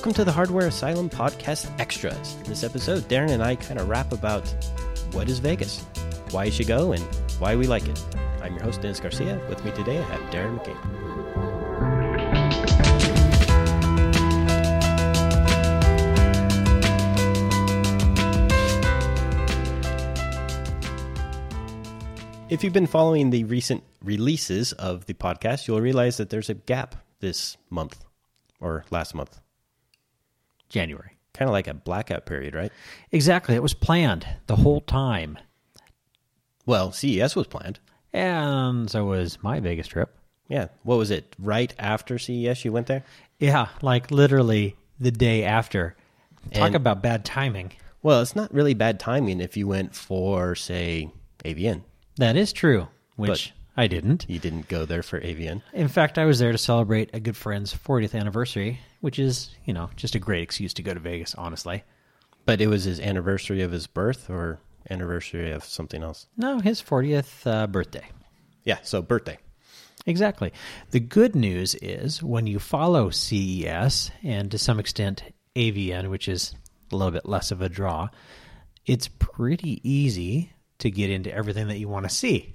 Welcome to the Hardware Asylum Podcast Extras. In this episode, Darren and I kind of rap about what is Vegas, why you should go, and why we like it. I'm your host, Dennis Garcia. With me today, I have Darren McCabe. If you've been following the recent releases of the podcast, you'll realize that there's a gap this month or last month. January. Kind of like a blackout period, right? Exactly. It was planned the whole time. Well, CES was planned. And so was my Vegas trip. Yeah. What was it? Right after CES, you went there? Yeah, like literally the day after. Talk And- about bad timing. Well, it's not really bad timing if you went for, say, AVN. That is true, which I didn't. You didn't go there for AVN. In fact, I was there to celebrate a good friend's 40th anniversary, which is, you know, just a great excuse to go to Vegas, honestly. But it was his anniversary of his birth or anniversary of something else. No, his 40th uh, birthday. Yeah, so birthday. Exactly. The good news is when you follow CES and to some extent AVN, which is a little bit less of a draw, it's pretty easy to get into everything that you want to see.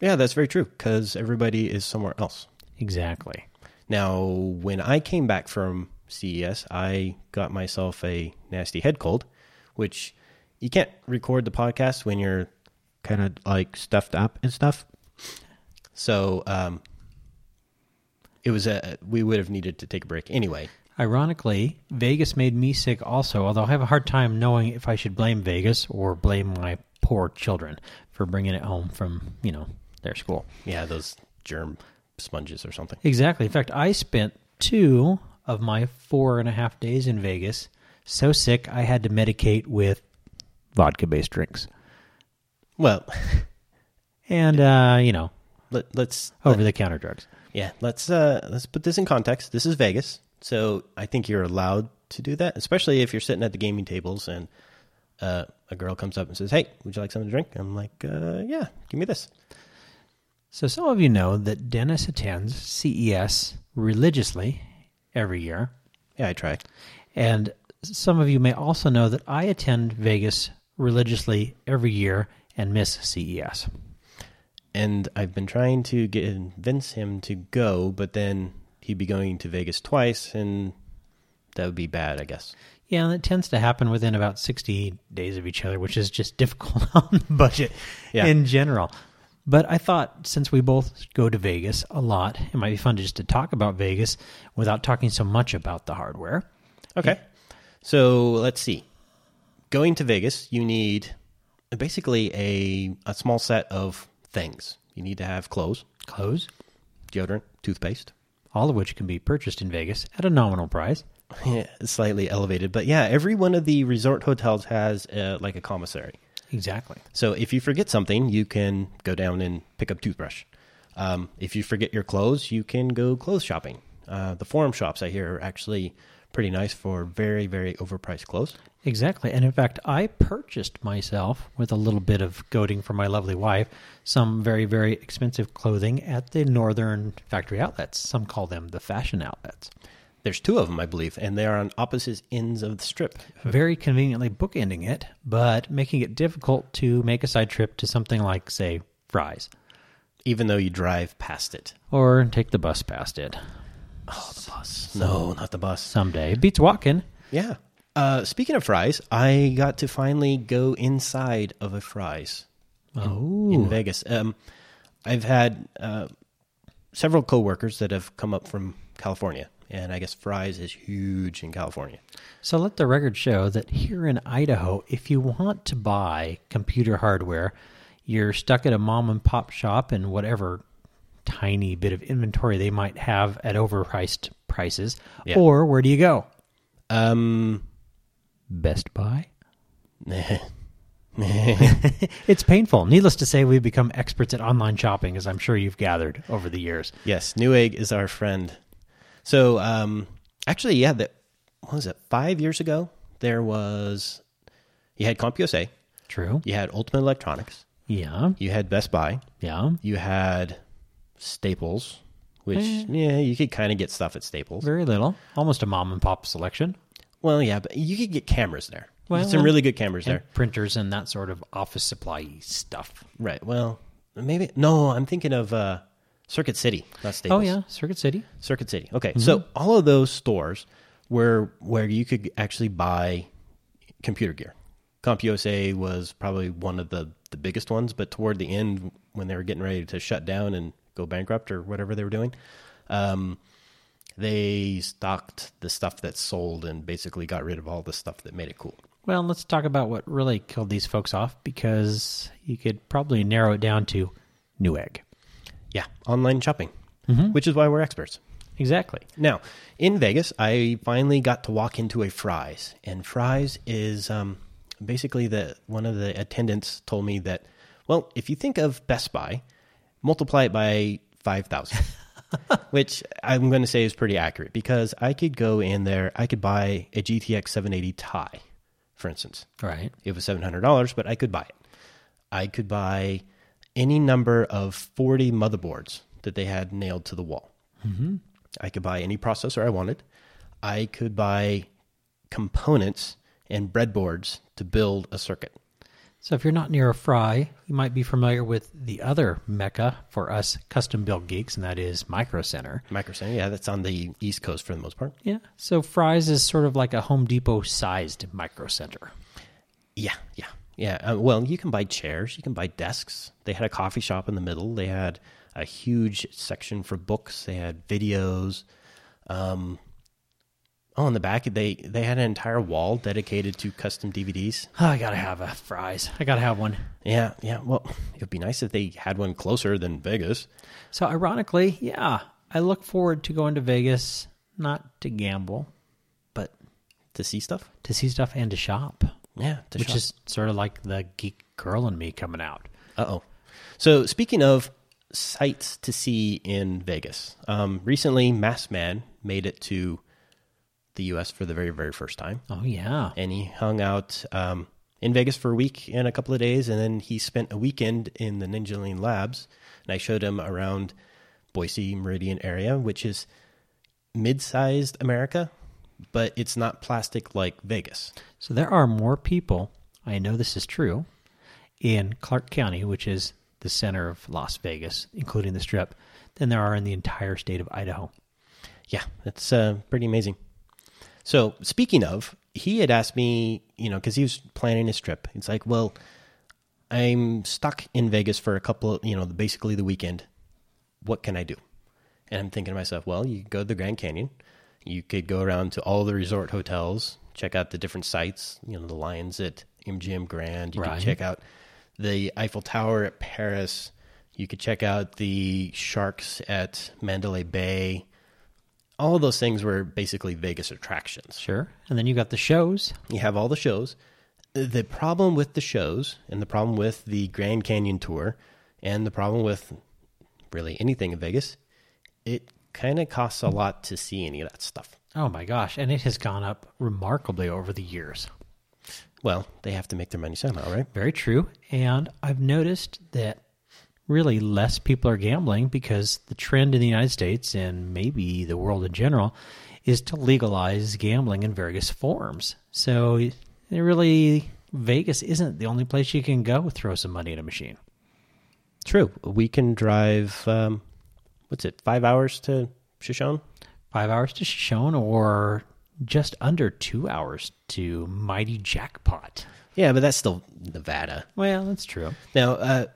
Yeah, that's very true because everybody is somewhere else. Exactly. Now, when I came back from CES, I got myself a nasty head cold, which you can't record the podcast when you're kind of like stuffed up and stuff. So, um, it was a we would have needed to take a break anyway. Ironically, Vegas made me sick also, although I have a hard time knowing if I should blame Vegas or blame my poor children for bringing it home from, you know, their school. Yeah, those germ sponges or something. Exactly. In fact, I spent two of my four and a half days in Vegas so sick I had to medicate with vodka based drinks. Well, And, uh, you know, let, let's over the counter drugs. Yeah, let's uh let's put this in context. This is Vegas, so I think you're allowed to do that, especially if you're sitting at the gaming tables and uh, a girl comes up and says, "Hey, would you like something to drink?" I'm like, uh, "Yeah, give me this." So, some of you know that Dennis attends CES religiously every year. Yeah, I try. And some of you may also know that I attend Vegas religiously every year and miss CES. And I've been trying to get convince him to go, but then he'd be going to Vegas twice, and that would be bad, I guess. Yeah, and it tends to happen within about 60 days of each other, which is just difficult on the budget Yeah. in general. But I thought since we both go to Vegas a lot, it might be fun to just to talk about Vegas without talking so much about the hardware. Okay. So let's see. Going to Vegas, you need basically a a small set of things. You need to have clothes, Clothes, deodorant, toothpaste. all of which can be purchased in Vegas at a nominal price. Yeah, slightly elevated, but yeah, every one of the resort hotels has uh, like a commissary. Exactly. So if you forget something, you can go down and pick up toothbrush. Um, if you forget your clothes, you can go clothes shopping. Uh, the forum shops I hear are actually pretty nice for very very overpriced clothes. Exactly. And in fact, I purchased myself, with a little bit of goading from my lovely wife, some very, very expensive clothing at the northern factory outlets. Some call them the fashion outlets. There's two of them, I believe, and they are on opposite ends of the strip. Very conveniently bookending it, but making it difficult to make a side trip to something like, say, Fry's, Even though you drive past it. or take the bus past it Oh, the bus. No, not the bus. someday. It beats walking. Yeah. Uh, speaking of Fry's, I got to finally go inside of a Fry's Oh, in Vegas. Um, I've had uh, several coworkers that have come up from California, and I guess Fry's is huge in California. So let the record show that here in Idaho, if you want to buy computer hardware, you're stuck at a mom and pop shop and whatever tiny bit of inventory they might have at overpriced prices. Yeah. Or where do you go? Um, Best Buy? It's painful. Needless to say, we've become experts at online shopping, as I'm sure you've gathered over the years. yes, Newegg is our friend. So, um, actually, yeah, that what was it? Five years ago, there was you had CompUSA, True. you had Ultimate Electronics, Yeah. you had Best Buy, Yeah. you had Staples, which yeah, you could kind of get stuff at Staples. Very little, almost a mom and pop selection. Well, yeah, but you could get cameras there. Well, Some really good cameras there. printers and that sort of office supply stuff. Right. Well, maybe no. I'm thinking of uh, Circuit City, not Staples. Oh yeah, Circuit City. Circuit City. Okay, so all of those stores were where you could actually buy computer gear. CompUSA was probably one of the the biggest ones, but toward the end, when they were getting ready to shut down and go bankrupt or whatever they were doing, um, they stocked the stuff that sold and basically got rid of all the stuff that made it cool. Well, let's talk about what really killed these folks off because you could probably narrow it down to Newegg. Yeah, online shopping, which is why we're experts. Exactly. Now, in Vegas, I finally got to walk into a Fry's, and Fry's is um, basically the one of the attendants told me that, well, if you think of Best Buy, multiply it by five thousand, which I'm going to say is pretty accurate because I could go in there, I could buy a GTX 780 Ti, for instance. Right. It was seven hundred dollars, but I could buy it. I could buy any number of forty motherboards that they had nailed to the wall. Mm-hmm. I could buy any processor I wanted. I could buy components and breadboards to build a circuit. So if you're not near a fry, you might be familiar with the other mecca for us custom built geeks, and that is Micro Center. Micro Center, yeah, that's on the East Coast for the most part. Yeah. So Fry's is sort of like a Home Depot sized Micro Center. Yeah, yeah, yeah. Uh, well, you can buy chairs, you can buy desks. They had a coffee shop in the middle. They had a huge section for books. They had videos. Um, oh, in the back, they they had an entire wall dedicated to custom DVDs. Oh, I gotta have a Fry's. I gotta have one. Yeah, yeah. Well, it would be nice if they had one closer than Vegas. So ironically, yeah, I look forward to going to Vegas, not to gamble, but To see stuff. to see stuff and to shop, Yeah, to which is sort of like the geek girl in me coming out. Uh oh. So speaking of sights to see in Vegas, um, recently Mass Man made it to the U.S. for the very very first time, Oh yeah, and he hung out um, in Vegas for a week and a couple of days, and then he spent a weekend in the Ninja Lane Labs, and I showed him around Boise Meridian area, which is mid-sized America, but it's not plastic like Vegas. So there are more people, I know this is true, in Clark County, which is the center of Las Vegas, including the strip, than there are in the entire state of Idaho. Yeah, that's uh, pretty amazing. So, speaking of, he had asked me, you know, because he was planning his trip. It's like, well, I'm stuck in Vegas for a couple of, you know, basically the weekend. What can I do? And I'm thinking to myself, well, you go to the Grand Canyon. You could go around to all the resort hotels, check out the different sites, you know, the Lions at MGM Grand. You Right. could check out the Eiffel Tower at Paris. You could check out the sharks at Mandalay Bay all of those things were basically Vegas attractions. Sure. And then you got the shows. You have all the shows. The problem with the shows, and the problem with the Grand Canyon tour, and the problem with really anything in Vegas, it kind of costs a lot to see any of that stuff. Oh my gosh. And it has gone up remarkably over the years. Well, they have to make their money somehow, right? Very true. And I've noticed that really less people are gambling because the trend in the United States and maybe the world in general is to legalize gambling in various forms. So it really, Vegas isn't the only place you can go throw some money at a machine. True. We can drive, um, what's it, five hours to Shoshone? Five hours to Shoshone or just under two hours to Mighty Jackpot. Yeah, but that's still Nevada. Well, that's true. Now, uh,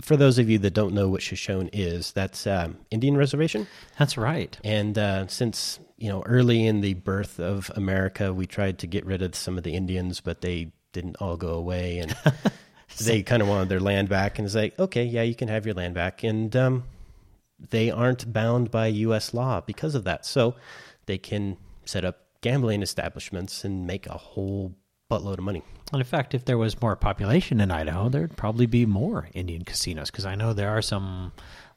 for those of you that don't know what Shoshone is, that's um, Indian reservation. That's right. And uh, since you know early in the birth of America, we tried to get rid of some of the Indians, but they didn't all go away, and they kind of wanted their land back. And it's like, okay, yeah, you can have your land back, and um, they aren't bound by U.S. law because of that, so they can set up gambling establishments and make a whole buttload of money. And in fact, if there was more population in Idaho, there'd probably be more Indian casinos because I know there are some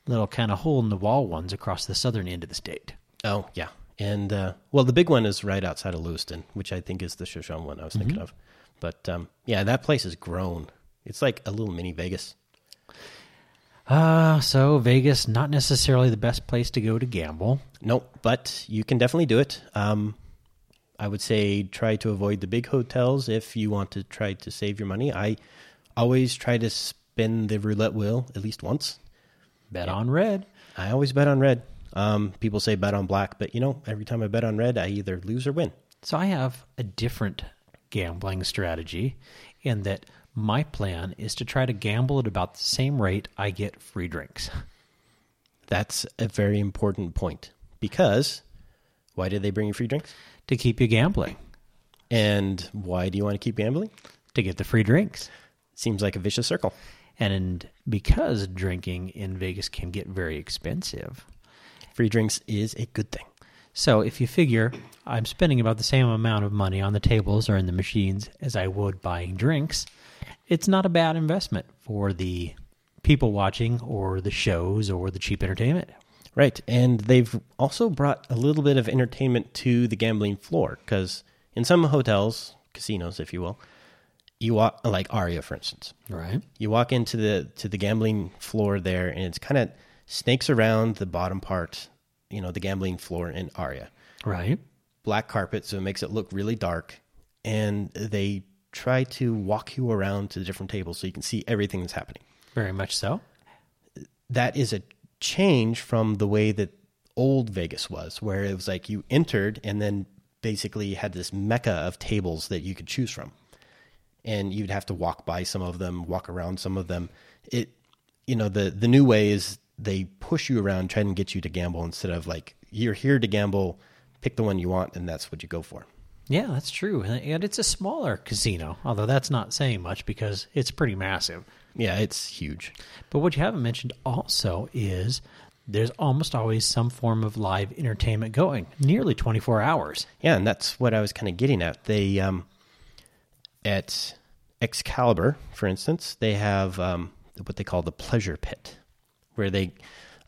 little kind of hole in the wall ones across the southern end of the state. Oh yeah, and uh, well, the big one is right outside of Lewiston, which I think is the Shoshone one I was thinking of. But um, yeah, that place has grown. It's like a little mini Vegas. Uh, so Vegas, not necessarily the best place to go to gamble. Nope, but you can definitely do it. Um, I would say try to avoid the big hotels if you want to try to save your money. I always try to spin the roulette wheel at least once. Bet on red. I always bet on red. Um, people say bet on black, but you know, every time I bet on red, I either lose or win. So I have a different gambling strategy in that my plan is to try to gamble at about the same rate I get free drinks. That's a very important point because why did they bring you free drinks? To keep you gambling, And why do you want to keep gambling? to get the free drinks. Seems like a vicious circle. And because drinking in Vegas can get very expensive, Free drinks is a good thing. So if you figure I'm spending about the same amount of money on the tables or in the machines as I would buying drinks, it's not a bad investment for the people watching or the shows or the cheap entertainment. Right. And they've also brought a little bit of entertainment to the gambling floor because in some hotels, casinos, if you will, you walk like Aria, for instance. Right. You walk into the to the gambling floor there, and it's kind of snakes around the bottom part, you know, the gambling floor in Aria. Right. Black carpet, so it makes it look really dark, and they try to walk you around to the different tables so you can see everything that's happening. Very much so. that is a change from the way that old Vegas was, where it was like you entered and then basically had this mecca of tables that you could choose from. And you'd have to walk by some of them, walk around some of them. It, you know, the the new way is they push you around, trying to get you to gamble instead of like you're here to gamble, pick the one you want, and that's what you go for. Yeah, that's true. And it's a smaller casino, although that's not saying much because it's pretty massive. Yeah, it's huge. But what you haven't mentioned also is there's almost always some form of live entertainment going, nearly 24 hours. Yeah, and that's what I was kind of getting at. They um, at Excalibur, for instance, they have um, what they call the pleasure pit, where they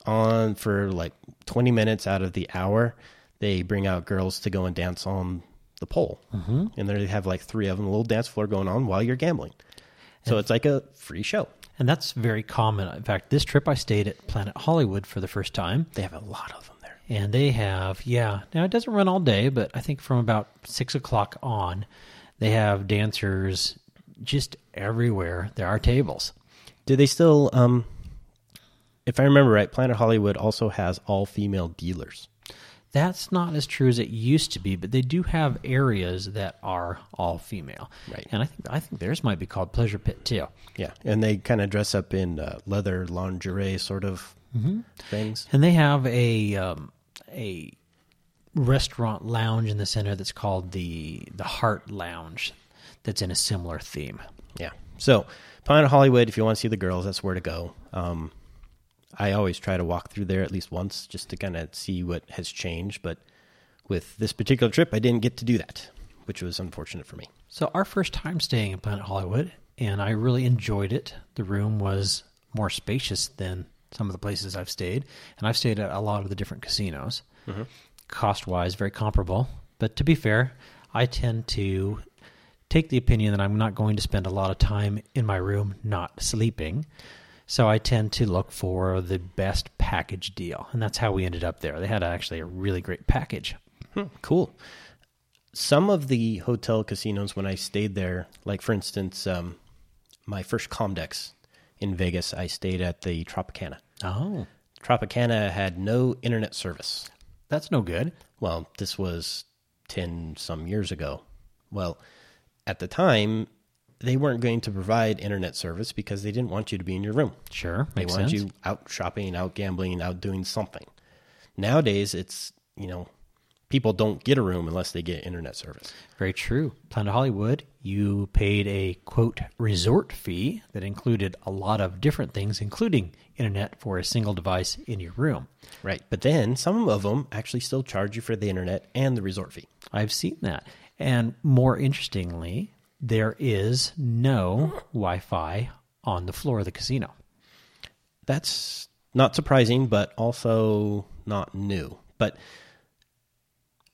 on for like twenty minutes out of the hour, they bring out girls to go and dance on the pole, mm-hmm. and they have like three of them, a little dance floor going on while you're gambling. So it's like a free show. And that's very common. In fact, this trip I stayed at Planet Hollywood for the first time. They have a lot of them there. And they have, yeah. Now it doesn't run all day, but I think from about six o'clock on, they have dancers just everywhere. There are tables. Do they still? Um, if I remember right, Planet Hollywood also has all female dealers. That's not as true as it used to be, but they do have areas that are all female. Right. And I think I think theirs might be called Pleasure Pit too. Yeah, and they kind of dress up in uh, leather lingerie sort of things. And they have a um, a restaurant lounge in the center that's called the the Heart Lounge. That's in a similar theme. Yeah. So Planet Hollywood, if you want to see the girls, that's where to go. Um, I always try to walk through there at least once just to kind of see what has changed. But with this particular trip, I didn't get to do that, which was unfortunate for me. So our first time staying in Planet Hollywood, and I really enjoyed it. The room was more spacious than some of the places I've stayed, and I've stayed at a lot of the different casinos. Mm-hmm. Cost wise, very comparable. But to be fair, I tend to take the opinion that I'm not going to spend a lot of time in my room not sleeping. So I tend to look for the best package deal, and that's how we ended up there. They had actually a really great package. Hmm, cool. Some of the hotel casinos, when I stayed there, like for instance, um, my first Comdex in Vegas, I stayed at the Tropicana. Oh, Tropicana had no internet service. that's no good. Well, this was 10 some years ago. Well, at the time, they weren't going to provide internet service because they didn't want you to be in your room. Sure, They wanted sense. you out shopping, out gambling, out doing something. Nowadays, it's, you know, people don't get a room unless they get internet service. Very true. Planet Hollywood, you paid a quote resort fee that included a lot of different things, including internet for a single device in your room. Right. But then some of them actually still charge you for the internet and the resort fee. I've seen that. And more interestingly, there is no Wi Fi on the floor of the casino. That's not surprising, but also not new. But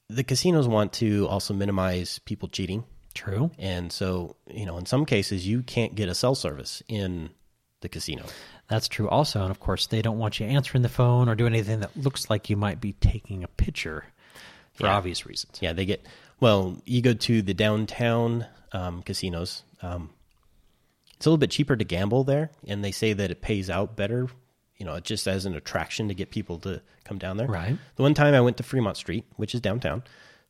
the casinos want to also minimize people cheating. True. And so, you know, in some cases, you can't get a cell service in the casino. That's true also. And of course, they don't want you answering the phone or doing anything that looks like you might be taking a picture for Yeah. obvious reasons. Yeah, they get well. You go to the downtown um, casinos. Um, it's a little bit cheaper to gamble there, and they say that it pays out better. You know, just as an attraction to get people to come down there. Right. The one time I went to Fremont Street, which is downtown,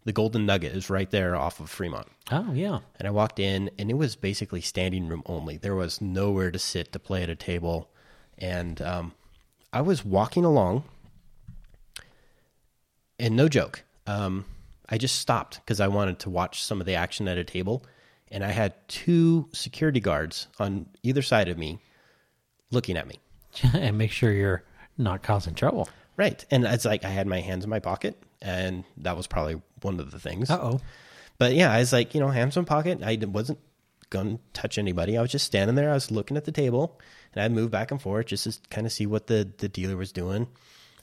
the Golden Nugget is right there off of Fremont. Oh, yeah. And I walked in, and it was basically standing room only. There was nowhere to sit to play at a table. And um, I was walking along, and no joke, um, I just stopped because I wanted to watch some of the action at a table. And I had two security guards on either side of me looking at me. and make sure you're not causing trouble. Right. And it's like I had my hands in my pocket, and that was probably one of the things. Uh oh. But yeah, I was like, you know, hands in my pocket. I wasn't going to touch anybody. I was just standing there. I was looking at the table, and I moved back and forth just to kind of see what the, the dealer was doing.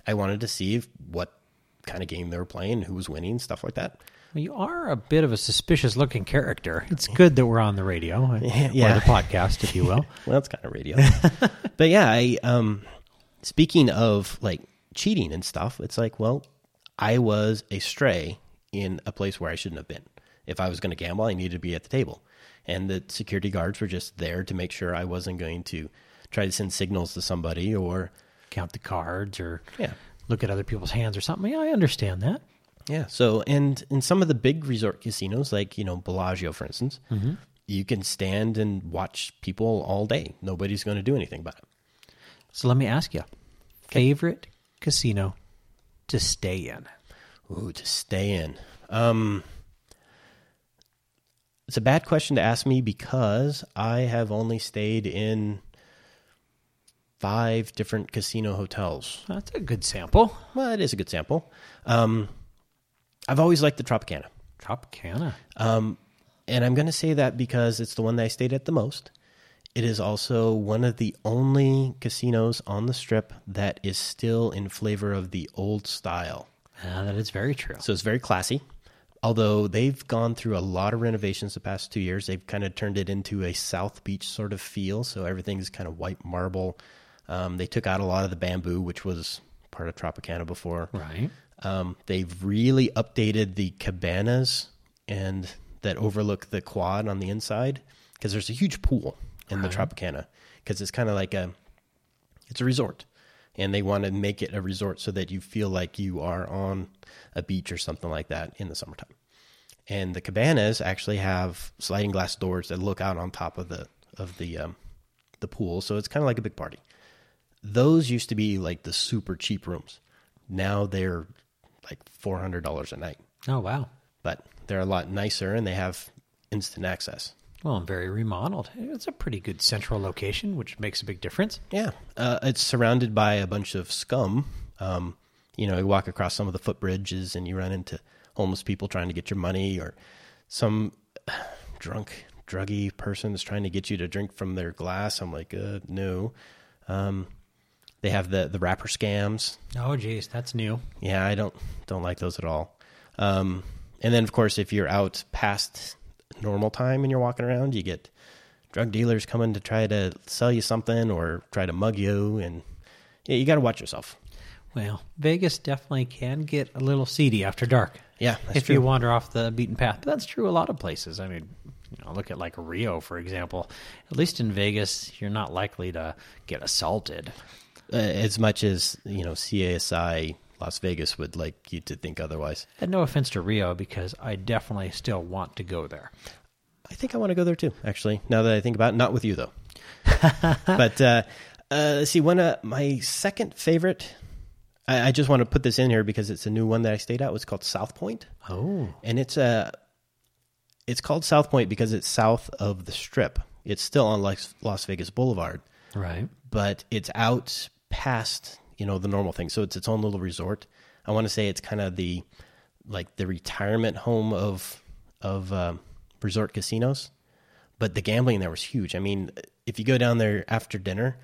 I wanted to see if, what kind of game they were playing, who was winning, stuff like that. Well, you are a bit of a suspicious looking character. It's good that we're on the radio, Yeah. or the podcast, if you will. Well, that's kind of radio. but yeah, I um speaking of like cheating and stuff, it's like, well, I was a stray in a place where I shouldn't have been. If I was going to gamble, I needed to be at the table. And the security guards were just there to make sure I wasn't going to try to send signals to somebody or Count the cards or Yeah. look at other people's hands or something. Yeah, I understand that. Yeah. So, and in some of the big resort casinos, like, you know, Bellagio, for instance, you can stand and watch people all day. Nobody's going to do anything about it. So let me ask you favorite casino to stay in? Ooh, to stay in. Um, it's a bad question to ask me because I have only stayed in five different casino hotels. That's a good sample. Well, it is a good sample. Um, I've always liked the Tropicana. Tropicana. Um, and I'm going to say that because it's the one that I stayed at the most. It is also one of the only casinos on the strip that is still in flavor of the old style. Ah, that is very true. So it's very classy. Although they've gone through a lot of renovations the past two years, they've kind of turned it into a South Beach sort of feel. So everything's kind of white marble. Um, they took out a lot of the bamboo, which was part of Tropicana before. Right. Um, they've really updated the cabanas and that overlook the quad on the inside because there's a huge pool in the Tropicana because it's kind of like a it's a resort and they want to make it a resort so that you feel like you are on a beach or something like that in the summertime. And the cabanas actually have sliding glass doors that look out on top of the of the um, the pool, so it's kind of like a big party. Those used to be like the super cheap rooms. Now they're like four hundred dollars a night, Oh, wow. but they're a lot nicer and they have instant access. Well, and very remodeled. It's a pretty good central location, which makes a big difference. Yeah, uh, it's surrounded by a bunch of scum. Um, you know, you walk across some of the footbridges and you run into homeless people trying to get your money, or some drunk, druggy person is trying to get you to drink from their glass. I'm like, uh, no. Um, they have the the rapper scams. Oh, geez, that's new. Yeah, I don't don't like those at all. Um, and then, of course, if you're out past normal time and you're walking around, you get drug dealers coming to try to sell you something or try to mug you, and yeah, you got to watch yourself. Well, Vegas definitely can get a little seedy after dark. Yeah, that's if true. you wander off the beaten path. But that's true a lot of places. I mean, you know, look at like Rio, for example. At least in Vegas, you're not likely to get assaulted. Uh, as much as you know, CSI Las Vegas would like you to think otherwise. And no offense to Rio, because I definitely still want to go there. I think I want to go there too. Actually, now that I think about it, not with you though. but uh, uh, see. One of my second favorite. I, I just want to put this in here because it's a new one that I stayed at. Was called South Point. Oh, and it's a it's called South Point because it's south of the Strip. It's still on Las, Las Vegas Boulevard, right. but it's out past you know the normal thing. So it's its own little resort. I want to say it's kind of the like the retirement home of of um, resort casinos, but the gambling there was huge. I mean, if you go down there after dinner,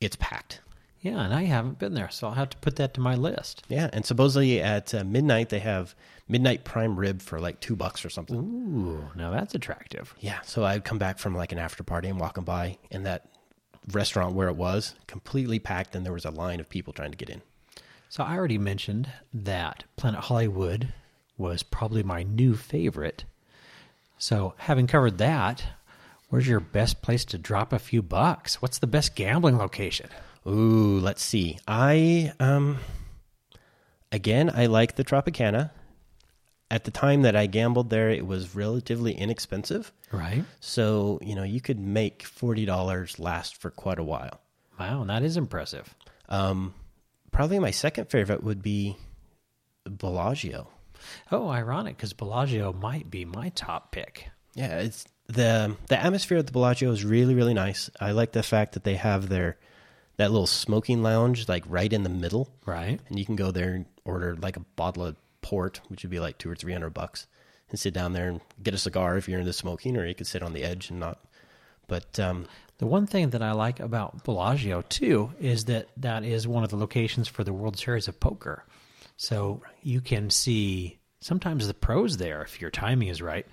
it's packed. Yeah, and I haven't been there, so I'll have to put that to my list. Yeah, and supposedly at uh, midnight they have midnight prime rib for like two bucks or something. Ooh, now that's attractive. Yeah, so I'd come back from like an after party and walking by, and that restaurant where it was completely packed, and there was a line of people trying to get in. So I already mentioned that Planet Hollywood was probably my new favorite. So having covered that, where's your best place to drop a few bucks? What's the best gambling location? Ooh, let's see. I um again, I like the Tropicana. At the time that I gambled there, it was relatively inexpensive. Right. So, you know, you could make $40 last for quite a while. Wow, that is impressive. Um probably my second favorite would be Bellagio. Oh, ironic because Bellagio might be my top pick. Yeah, it's the the atmosphere at the Bellagio is really really nice. I like the fact that they have their that little smoking lounge like right in the middle, Right. and you can go there and order like a bottle of port, which would be like two or three hundred bucks, and sit down there and get a cigar if you're into smoking, or you could sit on the edge and not. But um, The one thing that I like about Bellagio too is that that is one of the locations for the World Series of Poker. So you can see sometimes the pros there if your timing is right.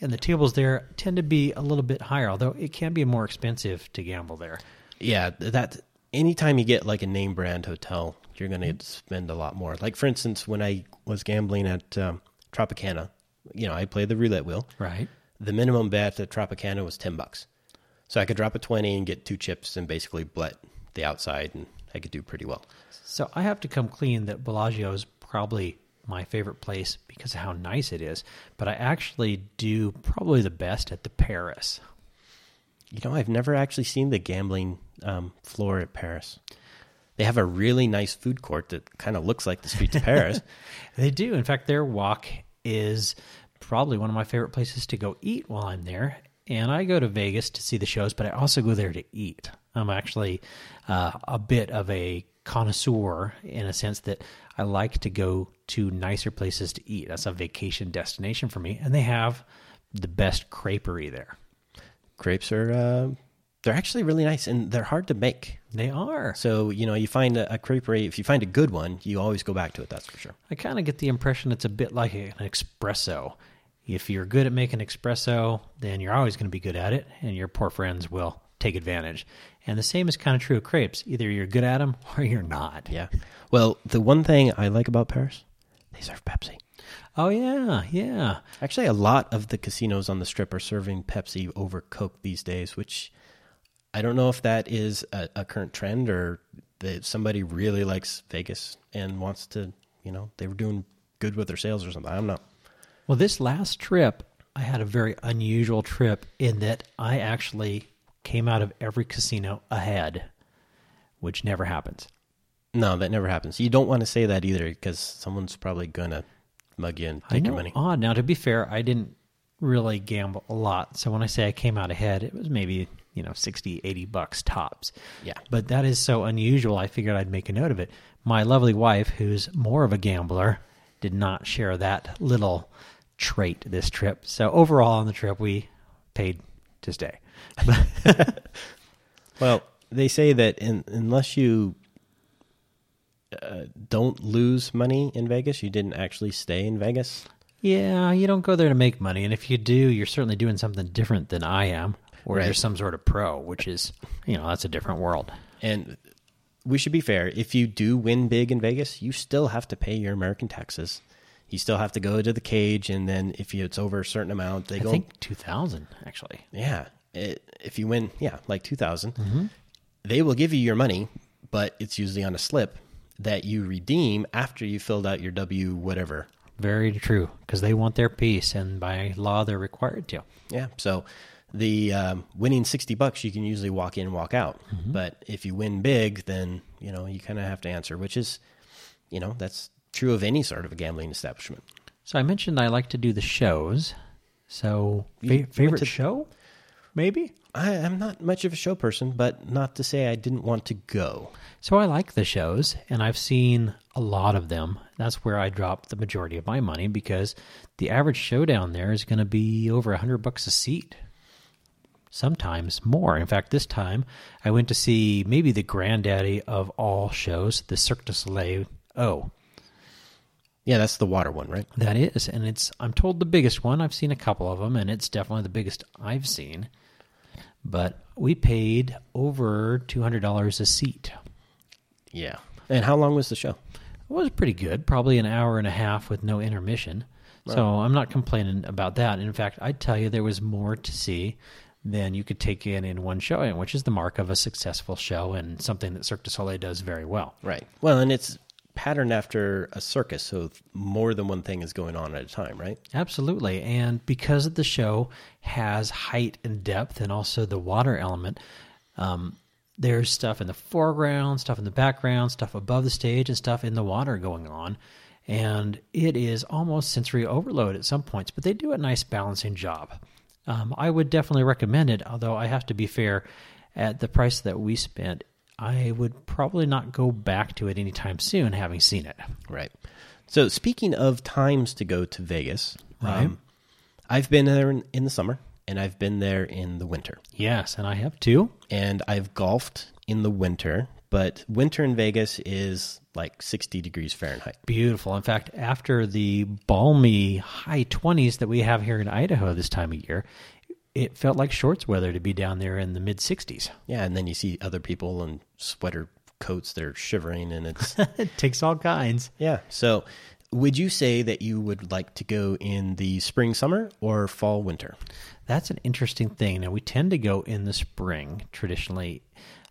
And the tables there tend to be a little bit higher, although it can be more expensive to gamble there. yeah, that anytime you get like a name brand hotel, you're going to spend a lot more. Like for instance, when I was gambling at um, Tropicana, you know, I played the roulette wheel. Right. The minimum bet at Tropicana was ten bucks, so I could drop a twenty and get two chips and basically blet the outside, and I could do pretty well. So I have to come clean that Bellagio is probably my favorite place because of how nice it is. But I actually do probably the best at the Paris. You know, I've never actually seen the gambling um, floor at Paris. They have a really nice food court that kind of looks like the streets of Paris. They do. In fact, their walk is probably one of my favorite places to go eat while I'm there. And I go to Vegas to see the shows, but I also go there to eat. I'm actually uh, a bit of a connoisseur in a sense that I like to go to nicer places to eat. That's a vacation destination for me. And they have the best creperie there. Crepes are uh, they're actually really nice and they're hard to make. They are. So you know, you find a, a creperie. If you find a good one, you always go back to it. That's for sure. I kind of get the impression it's a bit like an espresso. If you're good at making espresso, then you're always going to be good at it, and your poor friends will take advantage. And the same is kind of true of crepes. Either you're good at them or you're not. Yeah. Well, the one thing I like about Paris, they serve Pepsi. Oh, yeah, yeah. Actually, a lot of the casinos on the strip are serving Pepsi over Coke these days, which I don't know if that is a, a current trend or that somebody really likes Vegas and wants to, you know, they were doing good with their sales or something. I'm not. Well, this last trip, I had a very unusual trip in that I actually came out of every casino ahead, which never happens. No, that never happens. You don't want to say that either because someone's probably going to mug you and take your money. Odd. Now, to be fair, I didn't really gamble a lot. So when I say I came out ahead, it was maybe, you know, 60, 80 bucks tops. Yeah. But that is so unusual. I figured I'd make a note of it. My lovely wife, who's more of a gambler, did not share that little trait this trip. So overall on the trip, we paid to stay. Well, they say that in, unless you uh, don't lose money in Vegas, you didn't actually stay in Vegas. Yeah, you don't go there to make money. And if you do, you're certainly doing something different than I am, or Right. you're some sort of pro, which is, you know, that's a different world. And we should be fair. If you do win big in Vegas, you still have to pay your American taxes. You still have to go to the cage, and then if you, it's over a certain amount, they I go. think 2000, actually. yeah, it, if you win, yeah, like two Mm-hmm. they will give you your money, but it's usually on a slip that you redeem after you filled out your W whatever. Very true, because they want their piece, and by law, they're required to. Yeah, so the um, winning sixty bucks, you can usually walk in, and walk out. But if you win big, then you know you kind of have to answer, which is, you know, that's true of any sort of a gambling establishment. So I mentioned I like to do the shows. So, fa- favorite to- show? Maybe. I, I'm not much of a show person, but not to say I didn't want to go. So I like the shows, and I've seen a lot of them. That's where I drop the majority of my money because the average show down there is going to be over a hundred bucks a seat. Sometimes more. In fact, this time I went to see maybe the granddaddy of all shows, the Cirque du Soleil. Oh, Yeah, that's the water one, right? that is, and it's I'm told the biggest one. I've seen a couple of them, and it's definitely the biggest I've seen. but we paid over two hundred dollars a seat. Yeah. And how long was the show? It was pretty good, probably an hour and a half with no intermission. So I'm not complaining about that. In fact, I'd tell you there was more to see than you could take in in one showing, which is the mark of a successful show and something that Cirque du Soleil does very well. Right. Well, and it's patterned after a circus, so more than one thing is going on at a time, right? Absolutely. And because the show has height and depth and also the water element, um, there's stuff in the foreground, stuff in the background, stuff above the stage, and stuff in the water going on. And it is almost sensory overload at some points, but they do a nice balancing job. Um, I would definitely recommend it, although I have to be fair, at the price that we spent, I would probably not go back to it anytime soon, having seen it. Right. So speaking of times to go to Vegas, Right. um, I've been there in, in the summer and I've been there in the winter. Yes, and I have too. And I've golfed in the winter, but winter in Vegas is like 60 degrees Fahrenheit. Beautiful. In fact, after the balmy high 20s that we have here in Idaho this time of year, it felt like shorts weather to be down there in the mid 60s. Yeah, and then you see other people in sweater coats that are shivering and it's it takes all kinds. yeah. So would you say that you would like to go in the spring summer or fall winter? That's an interesting thing. Now, we tend to go in the spring traditionally,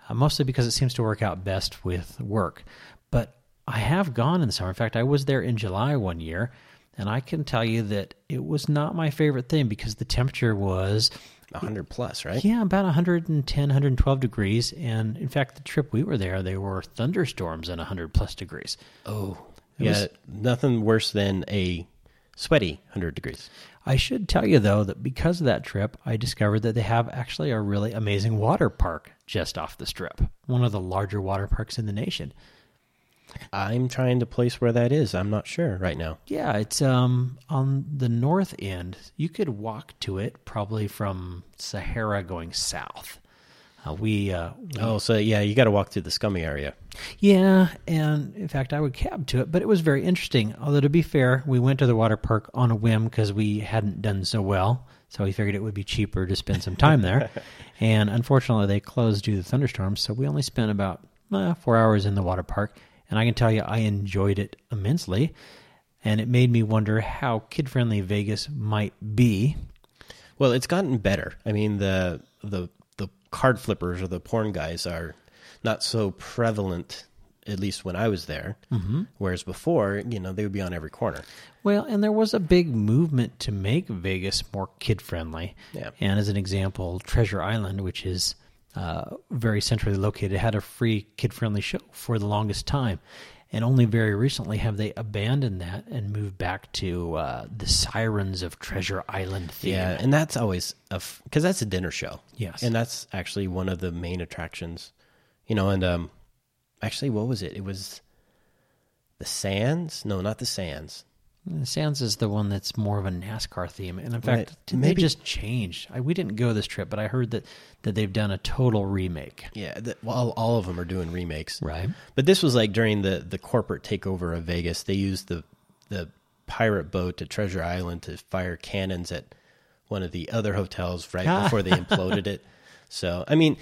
uh, mostly because it seems to work out best with work. But I have gone in the summer. In fact, I was there in July one year, and I can tell you that it was not my favorite thing because the temperature was 100 plus, right? Yeah, about 110, 112 degrees. And in fact, the trip we were there, there were thunderstorms and 100 plus degrees. Oh, yeah. nothing worse than a sweaty 100 degrees. I should tell you, though, that because of that trip, I discovered that they have actually a really amazing water park just off the strip, one of the larger water parks in the nation. I'm trying to place where that is. I'm not sure right now. Yeah, it's um on the north end. You could walk to it probably from Sahara going south. Uh, we uh, Oh, so yeah, you got to walk through the scummy area. Yeah, and in fact, I would cab to it, but it was very interesting. Although, to be fair, we went to the water park on a whim because we hadn't done so well. So we figured it would be cheaper to spend some time there. and unfortunately, they closed due to the thunderstorms. So we only spent about uh, four hours in the water park. And I can tell you, I enjoyed it immensely. And it made me wonder how kid friendly Vegas might be. Well, it's gotten better. I mean, the the the card flippers or the porn guys are not so prevalent. At least when I was there, mm-hmm. whereas before, you know, they would be on every corner. Well, and there was a big movement to make Vegas more kid friendly. Yeah. And as an example, Treasure Island, which is uh, very centrally located, had a free kid friendly show for the longest time. And only very recently have they abandoned that and moved back to uh, the Sirens of Treasure Island theme. Yeah, and that's always a because that's a dinner show. Yes. and that's actually one of the main attractions. You know, and um, actually, what was it? It was the Sands. No, not the Sands. Sands is the one that's more of a NASCAR theme, and in Right. fact, they just changed. I, we didn't go this trip, but I heard that that they've done a total remake. Yeah, the, well, all of them are doing remakes. Right. But this was like during the the corporate takeover of Vegas. They used the the pirate boat at Treasure Island to fire cannons at one of the other hotels right ah. before they imploded it. So, I mean,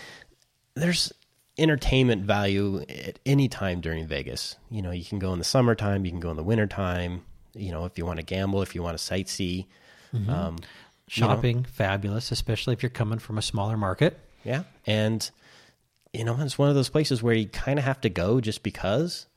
there's entertainment value at any time during Vegas. You know, you can go in the summertime, you can go in the wintertime. You know, if you want to gamble, if you want to sightsee. Um, you know, Shopping, fabulous, especially if you're coming from a smaller market. yeah. And, you know, it's one of those places where you kind of have to go just because.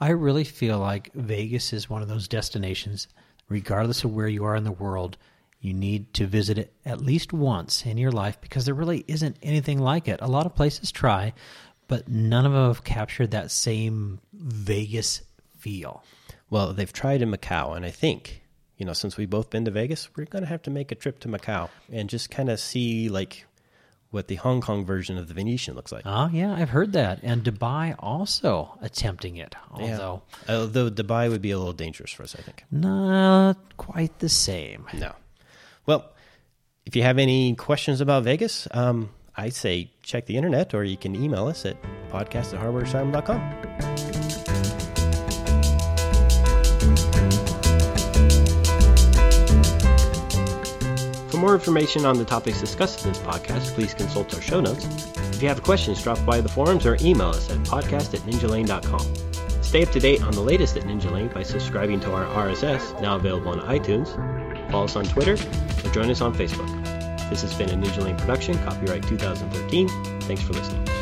I really feel like Vegas is one of those destinations, regardless of where you are in the world, you need to visit it at least once in your life because there really isn't anything like it. A lot of places try, but none of them have captured that same Vegas feel. Well, they've tried in Macau, and I think you know since we've both been to Vegas, we're going to have to make a trip to Macau and just kind of see like what the Hong Kong version of the Venetian looks like. Oh, yeah, I've heard that. And Dubai also attempting it, although Yeah. although Dubai would be a little dangerous for us, I think. not quite the same. No. Well, if you have any questions about Vegas, um, I'd say check the internet, or you can email us at podcast at hardwareasylum.com. more information on the topics discussed in this podcast, please consult our show notes. If you have questions, drop by the forums or email us at podcast at ninjalane.com. Stay up to date on the latest at Ninja Lane by subscribing to our RSS, now available on iTunes. Follow us on Twitter or join us on Facebook. This has been a Ninja Lane production, copyright 2013. Thanks for listening.